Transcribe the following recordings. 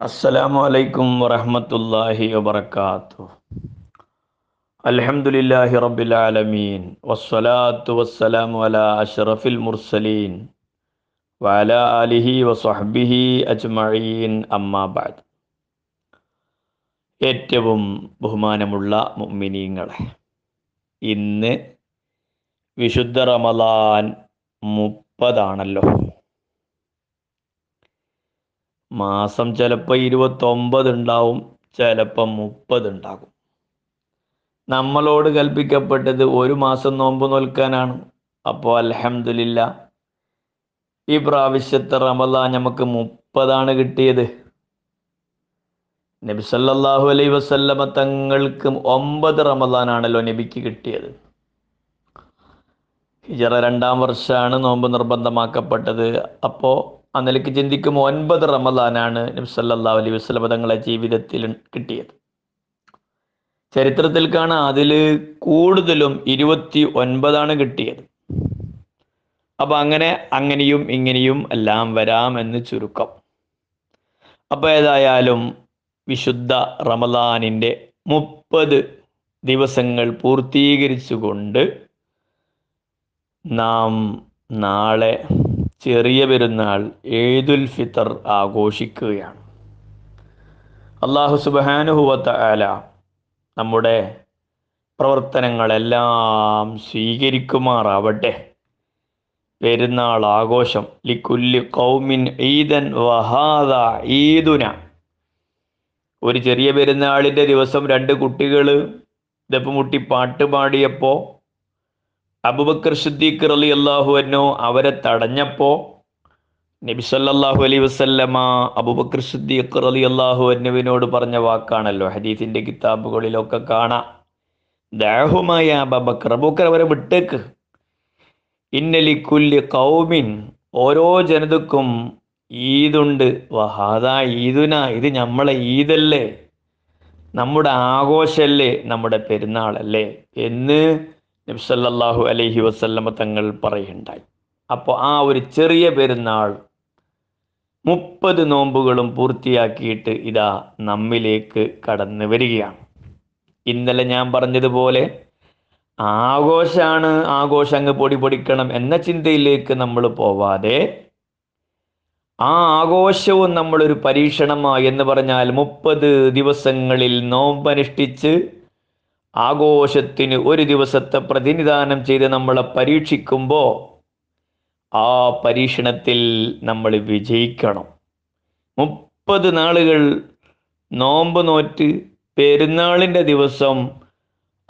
അസ്സലാമു അലൈക്കും വറഹമത്തല്ലാഹി വബർക്കാത്തു അൽഹംദുലില്ലാഹി റബ്ബിൽ ആലമീൻ. വസ്സലാത്തു വസ്സലാമു അലാ അഷ്റഫിൽ മുർസലീൻ. വാല ആലിഹി വസ്വഹ്ബിഹി അജ്മഈൻ. അമ്മാബാദ് ഏറ്റവും ബഹുമാനമുള്ള മുഅ്മിനീങ്ങളെ ഇന്ന് വിശുദ്ധ റമദാൻ മുപ്പതാണല്ലോ. മാസം ചിലപ്പോൾ ഇരുപത്തൊമ്പത് ഉണ്ടാവും ചിലപ്പോൾ മുപ്പത് ഉണ്ടാകും. നമ്മളോട് കൽപ്പിക്കപ്പെട്ടത് ഒരു മാസം നോമ്പ് നോൽക്കാനാണ്. അപ്പോൾ അലഹമില്ല ഈ പ്രാവശ്യത്തെ റമദാൻ നമുക്ക് മുപ്പതാണ് കിട്ടിയത്. നബി സല്ലല്ലാഹു അലൈഹി വസല്ലമ തങ്ങൾക്ക് ഒമ്പത് റമദാനാണല്ലോ നബിക്ക് കിട്ടിയത്. ഹിജറ രണ്ടാം വർഷമാണ് നോമ്പ് നിർബന്ധമാക്കപ്പെട്ടത്. അപ്പോൾ ആ നിലയ്ക്ക് ചിന്തിക്കുമ്പോൾ ഒൻപത് റമദാനാണ് നബ്സല്ലാ അലൈഹി വസല്ലമ തങ്ങളെ ജീവിതത്തിൽ കിട്ടിയത്. ചരിത്രത്തിൽ കാണാം അതിൽ കൂടുതലും ഇരുപത്തി ഒൻപതാണ് കിട്ടിയത്. അപ്പൊ അങ്ങനെ അങ്ങനെയും ഇങ്ങനെയും എല്ലാം വരാമെന്ന് ചുരുക്കം. അപ്പൊ ഏതായാലും വിശുദ്ധ റമദാനിന്റെ മുപ്പത് ദിവസങ്ങൾ പൂർത്തീകരിച്ചുകൊണ്ട് നാം നാളെ ചെറിയ പെരുന്നാൾ ഏതുൽ ഫിത്തർ ആഘോഷിക്കുകയാണ്. അള്ളാഹു സുബാനുഹുവത്ത ആല നമ്മുടെ പ്രവർത്തനങ്ങളെല്ലാം സ്വീകരിക്കുമാറാവട്ടെ. പെരുന്നാൾ ആഘോഷം. ലിക്കുല്ലി കൗമിൻ ഈദൻ വഹാദ ഈദുന. ഒരു ചെറിയ പെരുന്നാളിന്റെ ദിവസം രണ്ട് കുട്ടികൾ ഇതപ്പ് മുട്ടി പാട്ട് പാടിയപ്പോൾ അബുബക്കർ സിദ്ദീഖ് അലി അള്ളാഹു എന്നോ അവരെ തടഞ്ഞപ്പോൾ നബിസല്ലാഹു അലൈഹി വസല്ലമ അബുബക്കർ സിദ്ദീഖ് അലി അള്ളാഹു അന്നുവിനോട് പറഞ്ഞ വാക്കാണല്ലോ. ഹദീസിന്റെ കിതാബുകളിലൊക്കെ കാണാം. ദാഹുമായ അബബക്കർ അബൂക്കർ അവരെ വിട്ടേക്ക്. ഇന്നലി കുല്ലി കൗമിൻ ഓരോ ജനതക്കും ഈദുണ്ട്. വഹാദാ ഈദുന ഇത് നമ്മളെ ഈദല്ലേ? നമ്മുടെ ആഘോഷല്ലേ? നമ്മുടെ പെരുന്നാളല്ലേ? എന്ന് നബ്സല്ലാഹു അലൈഹി വസല്ലമ തങ്ങൾ പറയുണ്ടായി അപ്പോൾ ആ ഒരു ചെറിയ പെരുന്നാൾ മുപ്പത് നോമ്പുകളും പൂർത്തിയാക്കിയിട്ട് ഇതാ നമ്മിലേക്ക് കടന്നു വരികയാണ്. ഇന്നലെ ഞാൻ പറഞ്ഞതുപോലെ ആഘോഷാണ് ആഘോഷം അങ്ങ് പൊടി പൊടിക്കണം എന്ന ചിന്തയിലേക്ക് നമ്മൾ പോവാതെ ആ ആഘോഷവും നമ്മളൊരു പരീക്ഷണമായി എന്ന് പറഞ്ഞാൽ മുപ്പത് ദിവസങ്ങളിൽ നോമ്പനുഷ്ഠിച്ച് ആഘോഷത്തിന് ഒരു ദിവസത്തെ പ്രതിനിധാനം ചെയ്ത് നമ്മളെ പരീക്ഷിക്കുമ്പോൾ ആ പരീക്ഷണത്തിൽ നമ്മൾ വിജയിക്കണം. മുപ്പത് നാളുകൾ നോമ്പ് നോറ്റ് പെരുന്നാളിന്റെ ദിവസം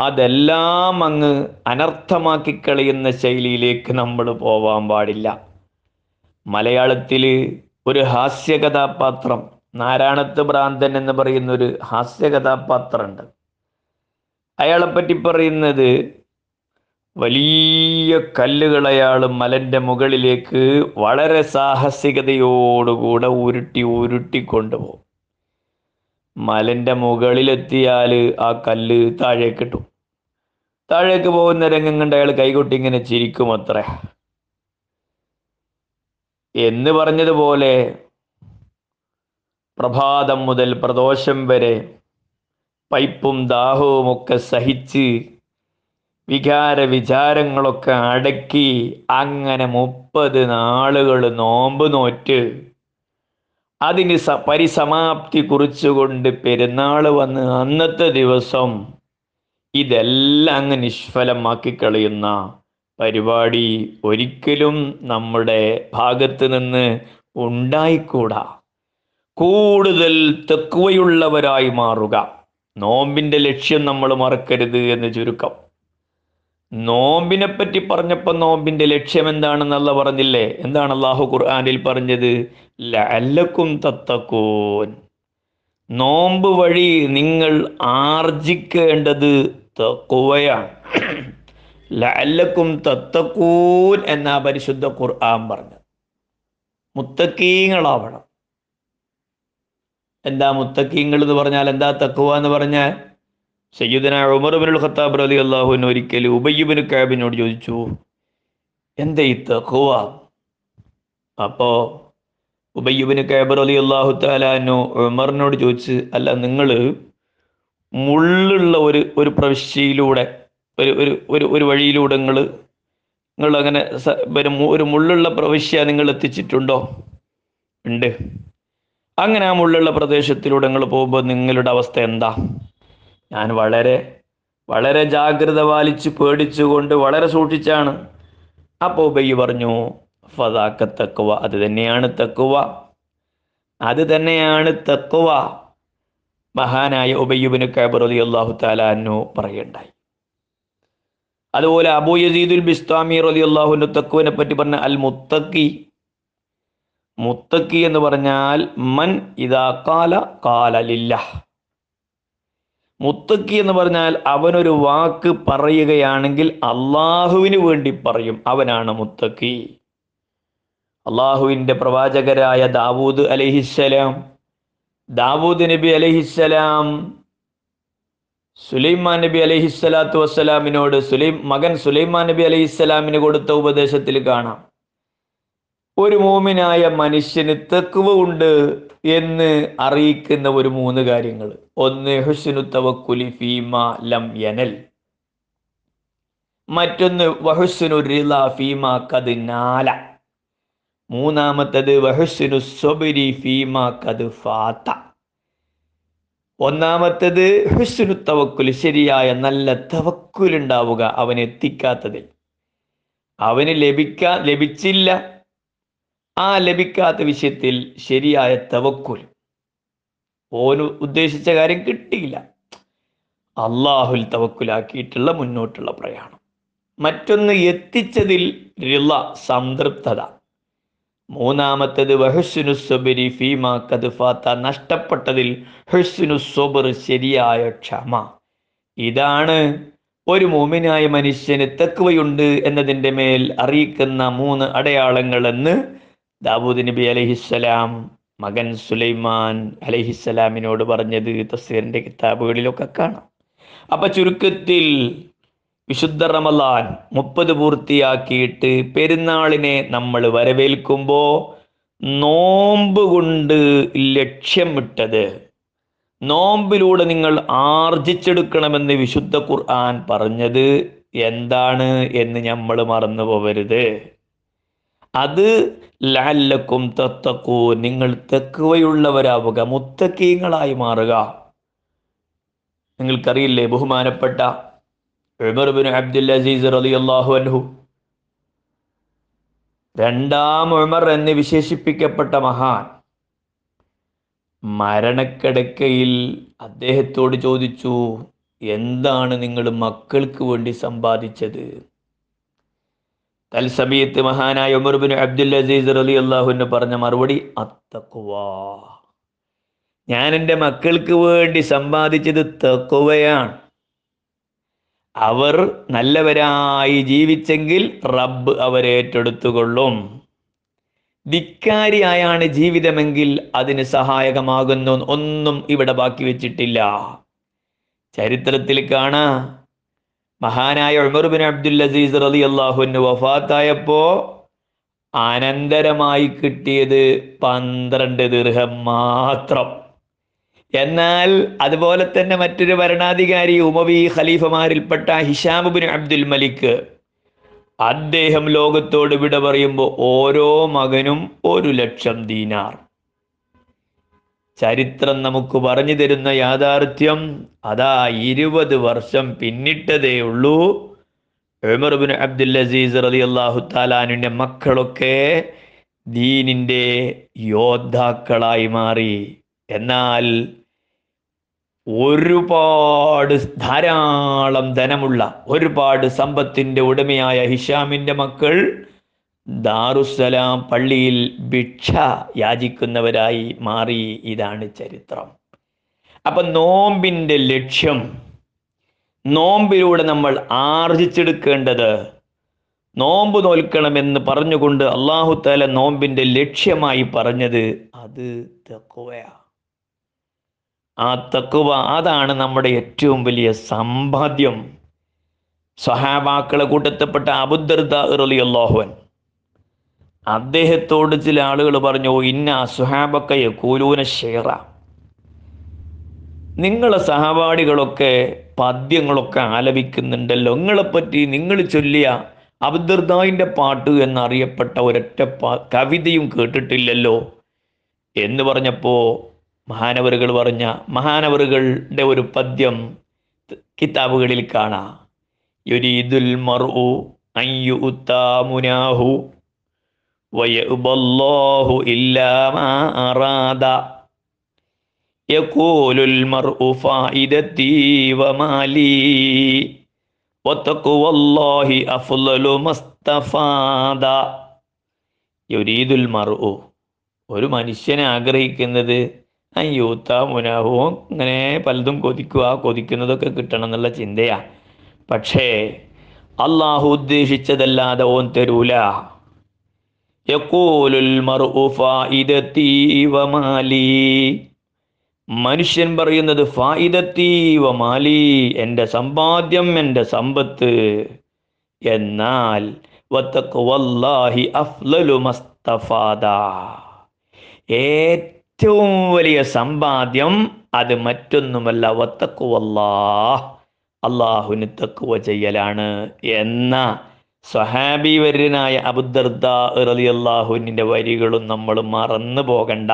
അതെല്ലാം അങ്ങ് അനർത്ഥമാക്കി കളയുന്ന ശൈലിയിലേക്ക് നമ്മൾ പോവാൻ പാടില്ല. മലയാളത്തിൽ ഒരു ഹാസ്യ കഥാപാത്രം നാരായണത്ത് ഭ്രാന്തൻ എന്ന് പറയുന്ന ഒരു ഹാസ്യ കഥാപാത്രമുണ്ട് അയാളെ പറ്റി പറയുന്നത് വലിയ കല്ലുകൾ അയാൾ മലന്റെ മുകളിലേക്ക് വളരെ സാഹസികതയോടുകൂടെ ഉരുട്ടി ഉരുട്ടി കൊണ്ടുപോകും. മലന്റെ മുകളിലെത്തിയാൽ ആ കല്ല് താഴേക്ക് കിട്ടും താഴേക്ക് പോകുന്ന രംഗം കണ്ട് അയാൾ കൈകൊട്ടി ഇങ്ങനെ ചിരിക്കും അത്ര. എന്ന് പറഞ്ഞതുപോലെ പ്രഭാതം മുതൽ പ്രദോഷം വരെ പൈപ്പും ദാഹവും ഒക്കെ സഹിച്ച് വികാര വിചാരങ്ങളൊക്കെ അടക്കി അങ്ങനെ മുപ്പത് നാളുകൾ നോമ്പ് നോറ്റ് അതിന് സ പരിസമാപ്തി കുറിച്ചുകൊണ്ട് പെരുന്നാൾ വന്ന് അന്നത്തെ ദിവസം ഇതെല്ലാം അങ്ങ് നിഷ്ഫലമാക്കി കളയുന്ന പരിപാടി ഒരിക്കലും നമ്മുടെ ഭാഗത്ത് നിന്ന് ഉണ്ടായിക്കൂടാ. കൂടുതൽ തെക്കുവയുള്ളവരായി മാറുക. നോമ്പിന്റെ ലക്ഷ്യം നമ്മൾ മറക്കരുത് എന്ന് ചുരുക്കം. നോമ്പിനെ പറ്റി പറഞ്ഞപ്പോൾ നോമ്പിന്റെ ലക്ഷ്യം എന്താണെന്നല്ല പറഞ്ഞില്ലേ? എന്താണ് അള്ളാഹു ഖുർആാനിൽ പറഞ്ഞത്? ലല്ലക്കും തത്തക്കൂൻ നോമ്പ് വഴി നിങ്ങൾ ആർജിക്കേണ്ടത് തക്കുവയാണ് ലല്ലക്കും തത്തക്കൂൻ എന്നാ പരിശുദ്ധ ഖുർആൻ പറഞ്ഞത്. മുത്തക്കീങ്ങളാവണം എന്താ മുത്തക്കീങ്ങൾ എന്ന് പറഞ്ഞാൽ എന്താ തക്കുവ എന്ന് പറഞ്ഞാൽ? സയ്യുദന ഉമർ ബിനുൽ ഖത്താബ് അലി അള്ളാഹുവിന് ഒരിക്കൽ ഉബയ്യുബിന് കാബിനോട് ചോദിച്ചു എന്താ ഈ തക്കുവ അപ്പോ ഉബയ്യുബിന് കാബർ അലി അള്ളാഹു താലാനു ഉമറിനോട് ചോദിച്ച് അല്ല നിങ്ങൾ മുള്ളുള്ള ഒരു ഒരു പ്രവിശ്യയിലൂടെ ഒരു ഒരു ഒരു ഒരു വഴിയിലൂടെ നിങ്ങൾ നിങ്ങൾ അങ്ങനെ ഒരു മുള്ളുള്ള പ്രവിശ്യ നിങ്ങൾ എത്തിച്ചിട്ടുണ്ടോ ഉണ്ട്. അങ്ങനെ ആ മുള്ളുള്ള പ്രദേശത്തിലൂടെ നിങ്ങൾ പോകുമ്പോൾ നിങ്ങളുടെ അവസ്ഥ എന്താ? ഞാൻ വളരെ വളരെ ജാഗ്രത പാലിച്ച് പേടിച്ചുകൊണ്ട് വളരെ സൂക്ഷിച്ചാണ്. അപ്പോൾ ഉബയ്യ പറഞ്ഞു ഫതാക്ക തക്കുവ അത് തന്നെയാണ് തക്കുവ അത് തന്നെയാണ് തക്കുവ മഹാനായ ഉബയ്യുബിന് അലി അള്ളാഹു താലാനു പറയണ്ടായി അതുപോലെ അബൂ യസീദുൽ ബിസ്താമി റലി അള്ളാഹുവിന്റെ തക്കുവിനെ പറ്റി പറഞ്ഞ അൽ മുത്തക്കി മുത്തക്കി എന്ന് പറഞ്ഞാൽ മൻ ഇതാ കാല കാലലില്ല മുത്തക്കി എന്ന് പറഞ്ഞാൽ അവനൊരു വാക്ക് പറയുകയാണെങ്കിൽ അള്ളാഹുവിന് വേണ്ടി പറയും അവനാണ് മുത്തക്കി. അള്ളാഹുവിന്റെ പ്രവാചകരായ ദാവൂദ് അലഹിസ്സലാം ദാവൂദ് നബി അലഹിസ്സലാം സുലൈമാൻ നബി അലഹിസ്സലാത്തു വസ്സലാമിനോട് സുലൈം മകൻ സുലൈമാൻ നബി അലഹിസ്സലാമിന് കൊടുത്ത ഉപദേശത്തിൽ കാണാം. ഒരു മൂമിനായ മനുഷ്യന് തെക്കുവ ഉണ്ട് എന്ന് അറിയിക്കുന്ന ഒരു മൂന്ന് കാര്യങ്ങൾ. ഒന്ന് ഹുസ്നു തവക്കുലി ഫീമ ലം യനൽ. മറ്റൊന്ന് വഹുസ്നു റിള ഫീമ കത് നാല. മൂന്നാമത്തത് വഹുസ്നു സ്വബരി ഫീമ കത് ഫാത്ത. ഒന്നാമത്തത് ഹുസ്നു തവക്കുൽ ശരിയായ നല്ല തവക്കുലുണ്ടാവുക അവൻ എത്തിക്കാത്തതിൽ അവന് ലഭിക്കാ ലഭിച്ചില്ല ആ ലഭിക്കാത്ത വിഷയത്തിൽ ശരിയായ തവക്കുൽ. ഓന് ഉദ്ദേശിച്ച കാര്യം കിട്ടിയില്ല. അള്ളാഹുൽ തവക്കുലാക്കിയിട്ടുള്ള മുന്നോട്ടുള്ള പ്രയാണം. മറ്റൊന്ന് എത്തിച്ചതിൽ റിള സംതൃപ്തത. മൂന്നാമത്തത് വഹുസ്നു സ്വബരി ഫീമ കദ്ഫാത്ത നഷ്ടപ്പെട്ടതിൽ ഹുസ്നു സ്വബർ ശരിയായ ക്ഷമ. ഇതാണ് ഒരു മോമിനായ മനുഷ്യന് തെക്കുവയുണ്ട് എന്നതിന്റെ മേൽ അറിയിക്കുന്ന മൂന്ന് അടയാളങ്ങളെന്ന് ദാവൂദ് നബി അലഹിസ്സലാം മകൻ സുലൈമാൻ അലഹിസ്സലാമിനോട് പറഞ്ഞത് തസീറിന്റെ കിതാബുകളിലൊക്കെ കാണാം. അപ്പൊ ചുരുക്കത്തിൽ വിശുദ്ധ റമലാൻ മുപ്പത് പൂർത്തിയാക്കിയിട്ട് പെരുന്നാളിനെ നമ്മൾ വരവേൽക്കുമ്പോൾ നോമ്പ് കൊണ്ട് ലക്ഷ്യം ലക്ഷ്യമിട്ടത് നോമ്പിലൂടെ നിങ്ങൾ ആർജിച്ചെടുക്കണമെന്ന് വിശുദ്ധ ഖുർആൻ പറഞ്ഞത് എന്താണ് എന്ന് നമ്മൾ മറന്നു പോവരുത് അത് ലാലക്കും തത്തക്കൂ നിങ്ങൾ തെക്കുവയുള്ളവരാവുക മുത്തക്കീങ്ങളായി മാറുക. നിങ്ങൾക്കറിയില്ലേ ബഹുമാനപ്പെട്ട അസീസ് റളിയല്ലാഹു അൻഹു? രണ്ടാം ഉമർ എന്ന് വിശേഷിപ്പിക്കപ്പെട്ട മഹാൻ മരണക്കിടക്കയിൽ അദ്ദേഹത്തോട് ചോദിച്ചു എന്താണ് നിങ്ങൾ മക്കൾക്ക് വേണ്ടി സമ്പാദിച്ചത്? തൽസമയത്ത് മഹാനായ ഉമർബിൻ അബ്ദുൽ അസീസ് അലി അള്ളാഹുവിന് പറഞ്ഞ മറുപടി അത്തക്കുവാ ഞാൻ എന്റെ മക്കൾക്ക് വേണ്ടി സമ്പാദിച്ചത് തക്കുവയാണ് അവർ നല്ലവരായി ജീവിച്ചെങ്കിൽ റബ്ബ് അവരേറ്റെടുത്തുകൊള്ളും ധിക്കാരിയായാണ് ജീവിതമെങ്കിൽ അതിന് സഹായകമാകുന്ന ഒന്നും ഇവിടെ ബാക്കി വെച്ചിട്ടില്ല. ചരിത്രത്തിൽ കാണാ. മഹാനായ ഉമർ ബിൻ അബ്ദുൽ അസീസ് അലി അള്ളാഹുവിന് വഫാത്തായപ്പോ അനന്തരമായി കിട്ടിയത് പന്ത്രണ്ട് ദീർഘം മാത്രം. എന്നാൽ അതുപോലെ തന്നെ മറ്റൊരു ഭരണാധികാരി ഉമവി ഖലീഫമാരിൽപ്പെട്ട ഹിഷാമുബിൻ അബ്ദുൽ മലിക്ക് അദ്ദേഹം ലോകത്തോട് വിട പറയുമ്പോൾ ഓരോ മകനും ഒരു ലക്ഷം ദീനാർ. ചരിത്രം നമുക്ക് പറഞ്ഞു തരുന്ന യാഥാർത്ഥ്യം അതാ ഇരുപത് വർഷം പിന്നിട്ടതേ ഉള്ളൂ. ഉമർബിൻ അബ്ദുൽ അസീസ് റലി അള്ളാഹു താലാനിന്റെ മക്കളൊക്കെ ദീനിന്റെ യോദ്ധാക്കളായി മാറി. എന്നാൽ ഒരുപാട് ധാരാളം ധനമുള്ള ഒരുപാട് സമ്പത്തിന്റെ ഉടമയായ ഹിഷാമിന്റെ മക്കൾ ദാറുസലാം പള്ളിയിൽ ഭിക്ഷ യാചിക്കുന്നവരായി മാറി ഇതാണ് ചരിത്രം. അപ്പം നോമ്പിന്റെ ലക്ഷ്യം നോമ്പിലൂടെ നമ്മൾ ആർജിച്ചെടുക്കേണ്ടത് നോമ്പ് നോൽക്കണമെന്ന് പറഞ്ഞുകൊണ്ട് അള്ളാഹു താല നോമ്പിന്റെ ലക്ഷ്യമായി പറഞ്ഞത് അത് തെക്കുവയാണ് ആ തക്കുവ അതാണ് നമ്മുടെ ഏറ്റവും വലിയ സമ്പാദ്യം. സഹാബാക്കളെ കൂട്ടത്തിൽപ്പെട്ട അബുദർദ ഇറലി അള്ളാഹുവൻ അദ്ദേഹത്തോട് ചില ആളുകൾ പറഞ്ഞു ഇന്ന സുഹാബക്കയെ കൂലൂന ഷെയറ. നിങ്ങളെ സഹപാഠികളൊക്കെ പദ്യങ്ങളൊക്കെ ആലപിക്കുന്നുണ്ടല്ലോ. നിങ്ങളെപ്പറ്റി നിങ്ങൾ ചൊല്ലിയ അബ്ദുർദായിന്റെ പാട്ട് എന്നറിയപ്പെട്ട ഒരൊറ്റ കവിതയും കേട്ടിട്ടില്ലല്ലോ. എന്ന് പറഞ്ഞപ്പോൾ മഹാനവറുകൾ പറഞ്ഞ മഹാനവറുകളുടെ ഒരു പദ്യം കിതാബുകളിൽ കാണാം. യുരീദുൽ മർഉ അൻ യുഉത്താ മുനാഹു വയഉബല്ലാഹു ഇല്ലാ മാ അറാദ. യഖൂലുൽ മർഉ ഫായിദത്തി വമാലി വതഖ്വല്ലാഹി അഫ്ളലു മസ്തഫാദ. യുരീദുൽ മർഉ. ഒരു മനുഷ്യനെ ആഗ്രഹിക്കുന്നത് അയ്യൂത്ത മുനാഹവും അങ്ങനെ പലതും കൊതിക്കുക കൊതിക്കുന്നതൊക്കെ കിട്ടണം എന്നുള്ള ചിന്തയാ. പക്ഷേ അള്ളാഹു ഉദ്ദേശിച്ചതല്ലാതെ ഓൻ തരൂല. മനുഷ്യൻ പറയുന്നത് ഫായിദത്തീവമാലി എന്റെ സമ്പാദ്യം എന്റെ സമ്പത്ത്. എന്നാൽ വത്തക്കുവല്ലാഹി അഫ്ലലു മസ്തഫാദ. ഏറ്റവും വലിയ സമ്പാദ്യം അത് മറ്റൊന്നുമല്ല വത്തക്കുവല്ലാ അള്ളാഹുവിന് തക്കുവ ചെയ്യലാണ് എന്ന സ്വഹാബി വര്യനായ അബുദർദ വരികളും നമ്മൾ മറന്നു പോകണ്ട.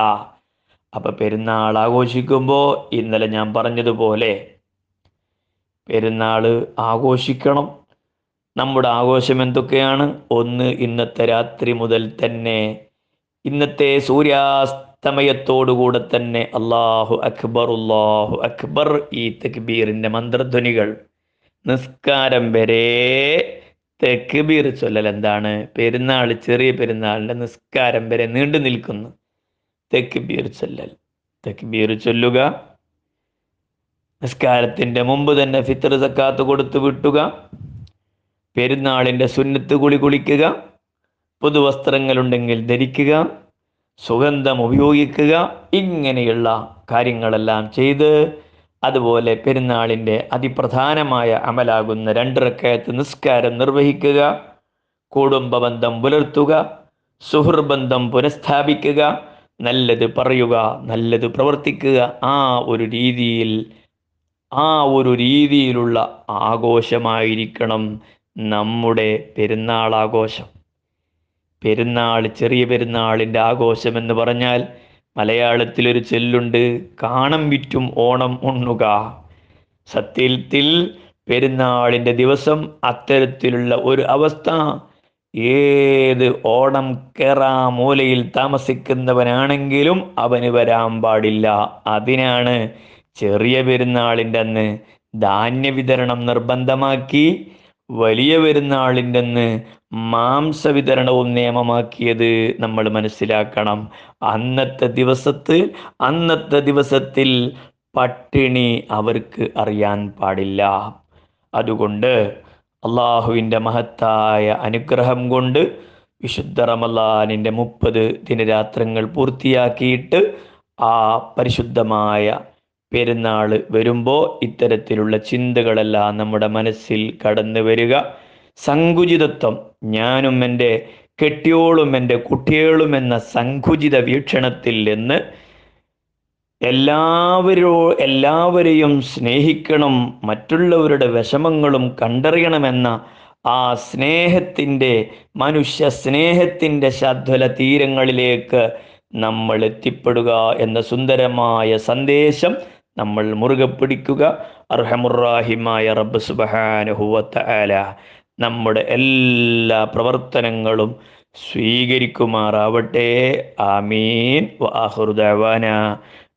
അപ്പൊ പെരുന്നാൾ ആഘോഷിക്കുമ്പോൾ ഇന്നലെ ഞാൻ പറഞ്ഞതുപോലെ പെരുന്നാൾ ആഘോഷിക്കണം. നമ്മുടെ ആഘോഷം എന്തൊക്കെയാണ്? ഒന്ന് ഇന്നത്തെ രാത്രി മുതൽ തന്നെ ഇന്നത്തെ സൂര്യാസ്തമയത്തോടുകൂടെ തന്നെ അള്ളാഹു അക്ബർ അള്ളാഹു അക്ബർ ഈ തക്ബീറിന്റെ മന്ത്രധ്വനികൾ നിസ്കാരം വരെ തെക്കുബീർ ചൊല്ലൽ എന്താണ്? പെരുന്നാൾ ചെറിയ പെരുന്നാളിന്റെ നിസ്കാരം വരെ നീണ്ടു നിൽക്കുന്നു. തെക്കുബീർ ചൊല്ലൽ. തെക്കുബീർ ചൊല്ലുക. നിസ്കാരത്തിന്റെ മുമ്പ് തന്നെ ഫിത്തർ സക്കാത്ത് കൊടുത്തു വിട്ടുക. പെരുന്നാളിന്റെ സുന്നത്ത് കുളി കുളിക്കുക. പുതുവസ്ത്രങ്ങളുണ്ടെങ്കിൽ ധരിക്കുക. സുഗന്ധം ഉപയോഗിക്കുക. ഇങ്ങനെയുള്ള കാര്യങ്ങളെല്ലാം ചെയ്ത് അതുപോലെ പെരുന്നാളിന്റെ അതിപ്രധാനമായ അമലാകുന്ന രണ്ട് റക്കയത്ത് നിസ്കാരം നിർവഹിക്കുക കുടുംബബന്ധം പുലർത്തുക സുഹൃബന്ധം പുനഃസ്ഥാപിക്കുക നല്ലത് പറയുക നല്ലത് പ്രവർത്തിക്കുക ആ ഒരു രീതിയിൽ ആ ഒരു രീതിയിലുള്ള ആഘോഷമായിരിക്കണം നമ്മുടെ പെരുന്നാൾ ആഘോഷം പെരുന്നാൾ ചെറിയ പെരുന്നാളിന്റെ ആഘോഷം എന്ന് പറഞ്ഞാൽ മലയാളത്തിലൊരു ചെല്ലുണ്ട് കാണം വിറ്റും ഓണം ഉണ്ണുക സത്യത്തിൽ പെരുന്നാളിന്റെ ദിവസം അത്തരത്തിലുള്ള ഒരു അവസ്ഥ. ഏത് ഓണം കേറാ മൂലയിൽ താമസിക്കുന്നവനാണെങ്കിലും അവന് വരാൻ പാടില്ല. അതിനാണ് ചെറിയ പെരുന്നാളിന്റെ അന്ന് ധാന്യ വിതരണം നിർബന്ധമാക്കി വലിയ പെരുന്നാളിന്റെന്ന് മാംസ വിതരണവും നിയമമാക്കിയത് നമ്മൾ മനസ്സിലാക്കണം. അന്നത്തെ ദിവസത്ത് അന്നത്തെ ദിവസത്തിൽ പട്ടിണി അവർക്ക് അറിയാൻ പാടില്ല. അതുകൊണ്ട് അള്ളാഹുവിന്റെ മഹത്തായ അനുഗ്രഹം കൊണ്ട് വിശുദ്ധ റമലാനിന്റെ മുപ്പത് ദിനരാത്രങ്ങൾ പൂർത്തിയാക്കിയിട്ട് ആ പരിശുദ്ധമായ പെരുന്നാൾ വരുമ്പോൾ ഇത്തരത്തിലുള്ള ചിന്തകളെല്ലാം നമ്മുടെ മനസ്സിൽ കടന്നു വരിക. സങ്കുചിതത്വം. ഞാനും എന്റെ കെട്ടിയോളും എന്റെ കുട്ടികളും എന്ന സങ്കുചിത വീക്ഷണത്തിൽ നിന്ന് എല്ലാവരോ എല്ലാവരെയും സ്നേഹിക്കണം മറ്റുള്ളവരുടെ വിഷമങ്ങളും കണ്ടറിയണമെന്ന ആ സ്നേഹത്തിന്റെ മനുഷ്യ സ്നേഹത്തിന്റെ ശദ്വല തീരങ്ങളിലേക്ക് നമ്മൾ എത്തിപ്പെടുക എന്ന സുന്ദരമായ സന്ദേശം നമ്മൾ മുറുകെ പിടിക്കുക. അർഹമുറാഹിമായ റബ്ബ് സുബഹാനുഹുവത്ത ആല നമ്മുടെ എല്ലാ പ്രവർത്തനങ്ങളും സ്വീകരിക്കുമാറാവട്ടെ. ആമീൻ. വാഹുർദാന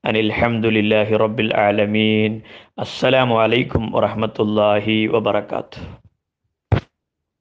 അനിൽഹമുല്ലാഹി റബ്ബിൽ ആലമീൻ. അസ്സലാമു അലൈക്കും വറഹമത്തല്ലാഹി വബർക്കാത്തു